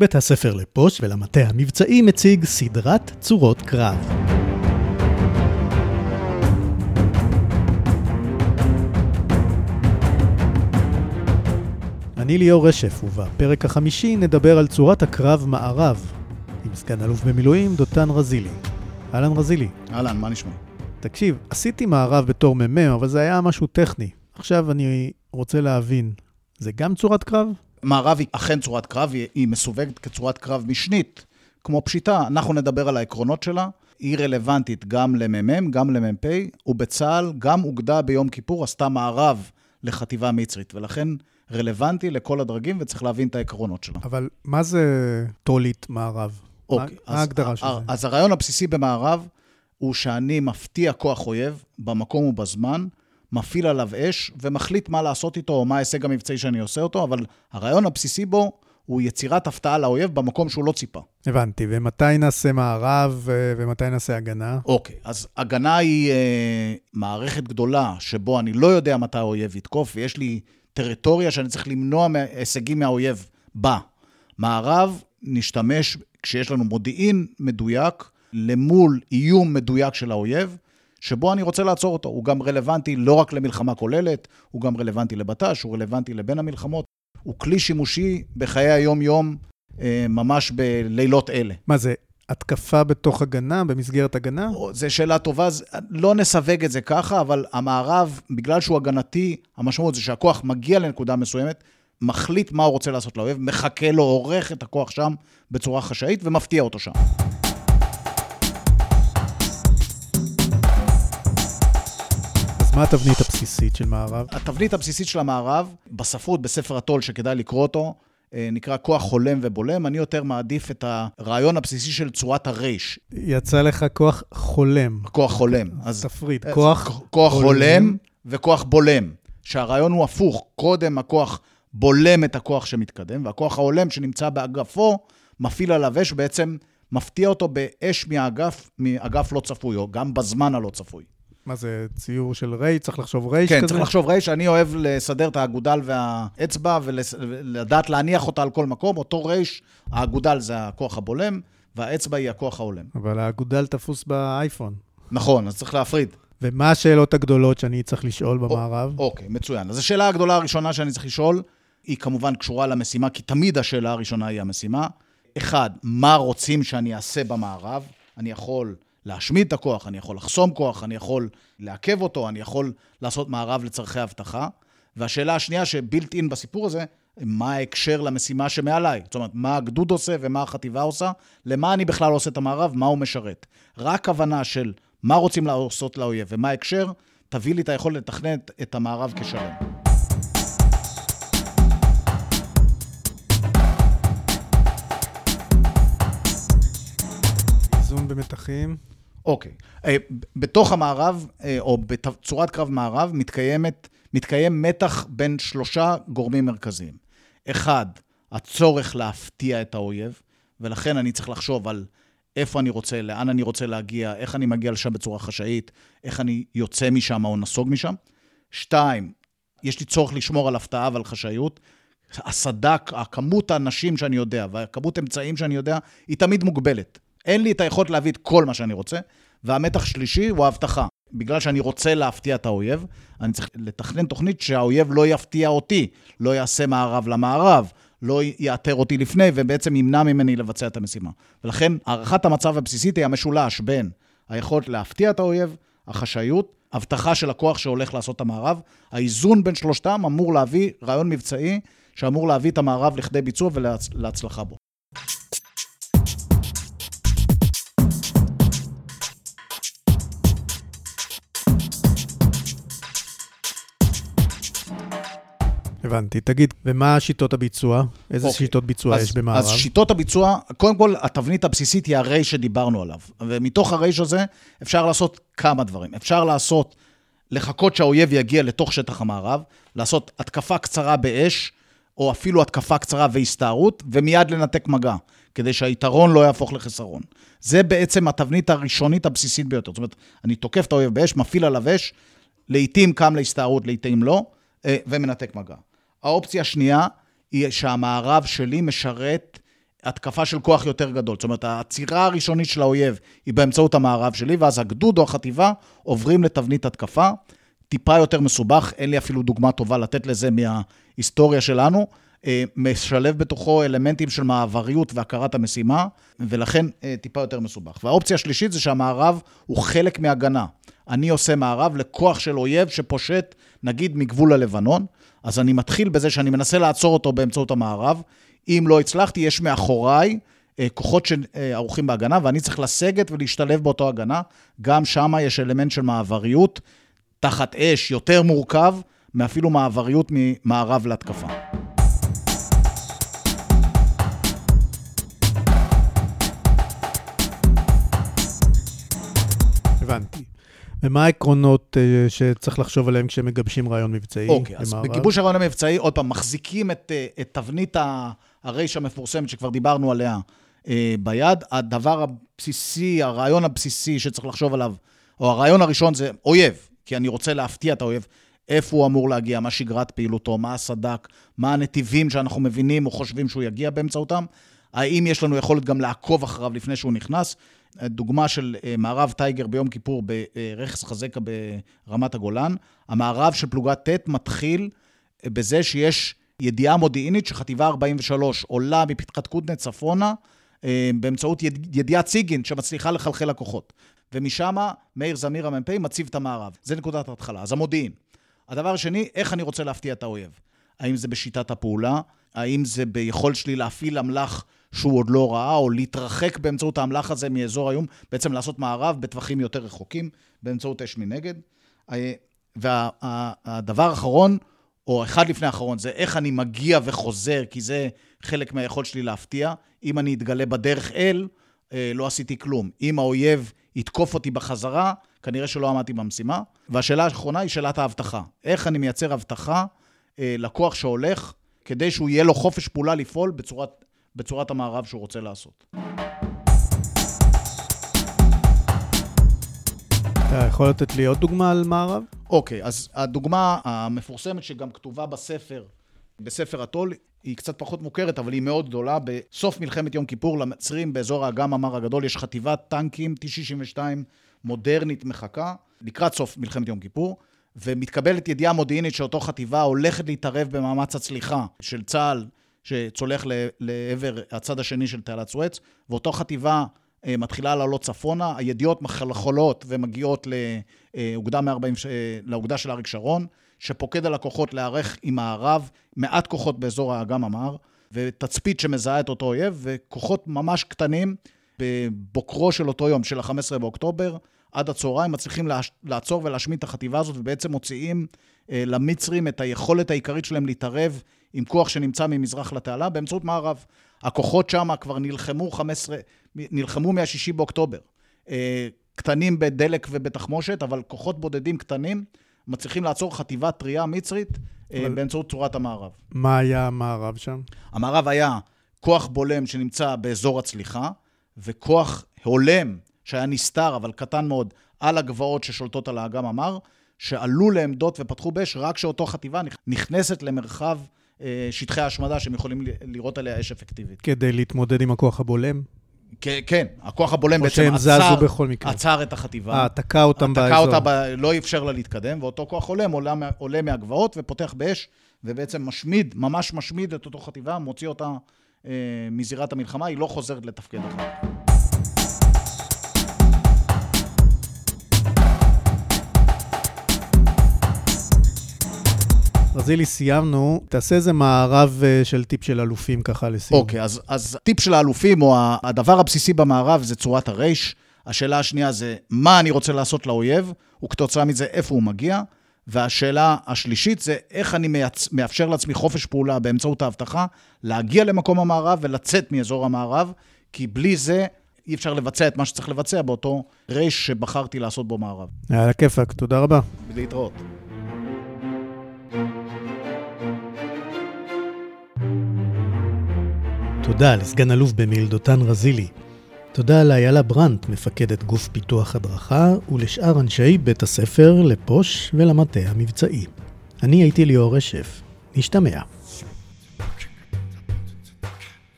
בית הספר לפוש ולמטה המבצעי מציג סדרת צורות קרב. אני ליאור רשף, ובפרק החמישי נדבר על צורת הקרב מערב, עם סגן אלוף במילואים דותן רזילי. אהלן רזילי. אהלן, מה נשמע? תקשיב, עשיתי מערב בתור מ"מ, אבל זה היה משהו טכני. עכשיו אני רוצה להבין, זה גם צורת קרב? מערב היא אכן צורת קרב, היא, היא מסווגת כצורת קרב משנית, כמו פשיטה. אנחנו נדבר על העקרונות שלה. היא רלוונטית גם למ"מ, גם למ"פ, ובצה"ל גם אוגדה ביום כיפור עשתה מערב לחטיבה מצרית, ולכן רלוונטי לכל הדרגים, וצריך להבין את העקרונות שלה. אבל מה זה טולית מערב? אוקיי, מה ההגדרה של זה? אז הרעיון הבסיסי במערב הוא שאני מפתיע כוח אויב במקום ובזמן, מפעיל עליו אש ומחליט מה לעשות איתו או מה ההישג המבצעי שאני עושה אותו, אבל הרעיון הבסיסי בו הוא יצירת הפתעה לאויב במקום שהוא לא ציפה. הבנתי, ומתי נעשה מערב ו- ומתי נעשה הגנה? אוקיי, אז הגנה היא אה, מערכת גדולה שבו אני לא יודע מתי האויב יתקוף, ויש לי טריטוריה שאני צריך למנוע הישגים מהאויב בה. מערב נשתמש כשיש לנו מודיעין מדויק למול איום מדויק של האויב, שבו אני רוצה לעצור אותו. הוא גם רלוונטי לא רק למלחמה כוללת, הוא גם רלוונטי לבט"ש, הוא רלוונטי לבין המלחמות. הוא כלי שימושי בחיי היום-יום, אה, ממש בלילות אלה. מה זה, התקפה בתוך הגנה, במסגרת הגנה? זו שאלה טובה, לא נסווג את זה ככה, אבל המערב, בגלל שהוא הגנתי, המשמעות זה שהכוח מגיע לנקודה מסוימת, מחליט מה הוא רוצה לעשות לאויב, מחכה לו, עורך את הכוח שם בצורה חשאית ומפתיע אותו שם. אז מה התבנית הבסיסית של מערב? התבנית הבסיסית של המערב, בספרות, בספר הטול, שכדאי לקרוא אותו, אה, נקרא כוח חולם ובולם. אני יותר מעדיף את הרעיון הבסיסי של צורת הרייש. יצא לך כוח חולם. כוח חולם. אז תפריד, אה, כוח... כוח חולם וכוח בולם. שהרעיון הוא הפוך, קודם הכוח בולם את הכוח שמתקדם, והכוח ההולם שנמצא באגפו, מפעיל עליו אש, בעצם מפתיע אותו באש מהאגף, מאגף לא צפוי, או גם בזמן הלא צפוי. מה זה, ציור של ריי? צריך לחשוב ריי כן, כזה? כן, צריך לחשוב ריי, שאני אוהב לסדר את האגודל והאצבע ולדעת להניח אותה על כל מקום. אותו ריי, האגודל זה הכוח הבולם, והאצבע היא הכוח ההולם. אבל האגודל תפוס באייפון. נכון, אז צריך להפריד. ומה השאלות הגדולות שאני צריך לשאול במערב? אוקיי, מצוין. אז השאלה הגדולה הראשונה שאני צריך לשאול, היא כמובן קשורה למשימה, כי תמיד השאלה הראשונה היא המשימה. אחד, מה רוצים שאני אעשה במערב? אני יכול להשמיד את הכוח, אני יכול לחסום כוח, אני יכול לעכב אותו, אני יכול לעשות מערב לצורכי אבטחה. והשאלה השנייה שבילט אין בסיפור הזה, מה ההקשר למשימה שמעליי? זאת אומרת, מה הגדוד עושה ומה החטיבה עושה? למה אני בכלל עושה את המערב? מה הוא משרת? רק הבנה של מה רוצים לעשות לאויב ומה ההקשר, תביא לי את היכולת לתכנן את המערב כשלם. איזון במתחים. אוקיי. אה, בתוך המערב, אה, או בצורת קרב מערב, מתקיימת, מתקיים מתח בין שלושה גורמים מרכזיים. אחד, הצורך להפתיע את האויב, ולכן אני צריך לחשוב על איפה אני רוצה, לאן אני רוצה להגיע, איך אני מגיע לשם בצורה חשאית, איך אני יוצא משם או נסוג משם. שתיים, יש לי צורך לשמור על הפתעה ועל חשאיות. הסדק, הכמות האנשים שאני יודע והכמות אמצעים שאני יודע, היא תמיד מוגבלת. אין לי את היכולת להביא את כל מה שאני רוצה, והמתח שלישי הוא ההבטחה. בגלל שאני רוצה להפתיע את האויב, אני צריך לתכנן תוכנית שהאויב לא יפתיע אותי, לא יעשה מערב למערב, לא יאתר אותי לפני, ובעצם ימנע ממני לבצע את המשימה. ולכן, הערכת המצב הבסיסית היא המשולש בין היכולת להפתיע את האויב, החשאיות, הבטחה של הכוח שהולך לעשות את המערב. האיזון בין שלושתם אמור להביא רעיון מבצעי שאמור להביא את המערב לכדי ביצוע ולהצלחה בו. הבנתי. תגיד, ומה שיטות הביצוע? איזה okay. אוקיי. שיטות ביצוע אז, יש במערב? אז שיטות הביצוע, קודם כל, התבנית הבסיסית היא הרייש שדיברנו עליו. ומתוך הרייש הזה אפשר לעשות כמה דברים. אפשר לעשות, לחכות שהאויב יגיע לתוך שטח המערב, לעשות התקפה קצרה באש, או אפילו התקפה קצרה והסתערות, ומיד לנתק מגע, כדי שהיתרון לא יהפוך לחסרון. זה בעצם התבנית הראשונית הבסיסית ביותר. זאת אומרת, אני תוקף את האויב באש, מפעיל עליו אש, לעתים קם להסתערות, לעתים לא, אה, ומנתק מגע. האופציה השנייה היא שהמערב שלי משרת התקפה של כוח יותר גדול. זאת אומרת, העצירה הראשונית של האויב היא באמצעות המערב שלי, ואז הגדוד או החטיבה עוברים לתבנית התקפה. טיפה יותר מסובך, אין לי אפילו דוגמה טובה לתת לזה מההיסטוריה שלנו. אה, משלב בתוכו אלמנטים של מעבריות והכרת המשימה, ולכן אה, טיפה יותר מסובך. והאופציה השלישית זה שהמערב הוא חלק מהגנה. אני עושה מערב לכוח של אויב שפושט, נגיד, מגבול הלבנון, אז אני מתחיל בזה שאני מנסה לעצור אותו באמצעות המערב. אם לא הצלחתי, יש מאחוריי אה, כוחות שערוכים בהגנה, ואני צריך לסגת ולהשתלב באותו הגנה. גם שם יש אלמנט של מעבריות, תחת אש, יותר מורכב מאפילו מעבריות ממערב להתקפה. הבנתי. ומה העקרונות uh, שצריך לחשוב עליהם כשמגבשים רעיון מבצעי? אוקיי, okay, אז בגיבוש הרעיון המבצעי, עוד פעם, מחזיקים את, uh, את תבנית הרייש המפורסמת שכבר דיברנו עליה uh, ביד. הדבר הבסיסי, הרעיון הבסיסי שצריך לחשוב עליו, או הרעיון הראשון זה אויב, כי אני רוצה להפתיע את האויב. איפה הוא אמור להגיע, מה שגרת פעילותו, מה הסדק, מה הנתיבים שאנחנו מבינים או חושבים שהוא יגיע באמצעותם. האם יש לנו יכולת גם לעקוב אחריו לפני שהוא נכנס? דוגמה של אה, מערב טייגר ביום כיפור ברכס חזקה ברמת הגולן. המערב של פלוגת ט' מתחיל אה, בזה שיש ידיעה מודיעינית שחטיבה 43 עולה מפתחת קודנה צפונה אה, באמצעות ידיעת סיגינט שמצליחה לחלחל לקוחות. ומשם מאיר זמיר המ"פ מציב את המערב. זה נקודת ההתחלה, אז המודיעין. הדבר השני, איך אני רוצה להפתיע את האויב? האם זה בשיטת הפעולה? האם זה ביכולת שלי להפעיל אמל"ח שהוא עוד לא ראה, או להתרחק באמצעות האמל"ח הזה מאזור האיום, בעצם לעשות מערב בטווחים יותר רחוקים, באמצעות אש מנגד. והדבר האחרון, או אחד לפני האחרון, זה איך אני מגיע וחוזר, כי זה חלק מהיכולת שלי להפתיע. אם אני אתגלה בדרך אל, אה, לא עשיתי כלום. אם האויב יתקוף אותי בחזרה, כנראה שלא עמדתי במשימה. והשאלה האחרונה היא שאלת האבטחה. איך אני מייצר אבטחה אה, לכוח שהולך, כדי שהוא יהיה לו חופש פעולה לפעול בצורת בצורת המערב שהוא רוצה לעשות. אתה יכול לתת לי עוד דוגמה על מערב? אוקיי, אז הדוגמה המפורסמת שגם כתובה בספר, בספר הטול, היא קצת פחות מוכרת, אבל היא מאוד גדולה. בסוף מלחמת יום כיפור, למצרים באזור האגם המר הגדול, יש חטיבת טנקים T-62 מודרנית מחכה, לקראת סוף מלחמת יום כיפור, ומתקבלת ידיעה מודיעינית שאותו חטיבה הולכת להתערב במאמץ הצליחה של צה"ל שצולח לעבר הצד השני של תעלת סואץ, ואותו חטיבה אה, מתחילה לעלות צפונה, הידיעות מחלחלות ומגיעות לאוגדה, 140, לאוגדה של אריק שרון, שפוקד על הכוחות להיערך עם מערב, מעט כוחות באזור האגם המר, ותצפית שמזהה את אותו אויב, וכוחות ממש קטנים בבוקרו של אותו יום, של ה-15 באוקטובר, עד הצהריים, מצליחים לעצור ולהשמיד את החטיבה הזאת, ובעצם מוציאים אה, למצרים את היכולת העיקרית שלהם להתערב עם כוח שנמצא ממזרח לתעלה באמצעות מערב. הכוחות שם כבר נלחמו 15, נלחמו מה-6 באוקטובר. אה, קטנים בדלק ובתחמושת, אבל כוחות בודדים קטנים מצליחים לעצור חטיבה טריה מצרית אה, אבל... באמצעות צורת המערב. מה היה המערב שם? המערב היה כוח בולם שנמצא באזור הצליחה, וכוח הולם שהיה נסתר, אבל קטן מאוד, על הגבעות ששולטות על האגם המר, שעלו לעמדות ופתחו באש רק כשאותו חטיבה נכנסת למרחב אה, שטחי ההשמדה שהם יכולים לראות עליה אש אפקטיבית. כדי להתמודד עם הכוח הבולם? כן, הכוח הבולם בעצם עצר, עצר את החטיבה. אה, תקע אותם באזור. תקע אותה, ב... לא אפשר לה להתקדם, ואותו כוח הולם עולה, עולה מהגבעות ופותח באש, ובעצם משמיד, ממש משמיד את אותו חטיבה, מוציא אותה אה, מזירת המלחמה, היא לא חוזרת לתפקד אחר. רזילי, סיימנו. תעשה איזה מערב אה, של טיפ של אלופים ככה לסיום. אוקיי, okay, אז, אז טיפ של האלופים, או הדבר הבסיסי במערב זה צורת הרייש. השאלה השנייה זה מה אני רוצה לעשות לאויב, וכתוצאה מזה איפה הוא מגיע. והשאלה השלישית זה איך אני מייצ... מאפשר לעצמי חופש פעולה באמצעות האבטחה, להגיע למקום המערב ולצאת מאזור המערב, כי בלי זה אי אפשר לבצע את מה שצריך לבצע באותו רייש שבחרתי לעשות בו מערב. יאללה, כיפאק, תודה רבה. להתראות. תודה לסגן אלוף במיל' דותן רזילי. תודה לאיילה ברנט, מפקדת גוף פיתוח הדרכה, ולשאר אנשי בית הספר, לפוש ולמטה המבצעי. אני הייתי ליאור רשף. נשתמע.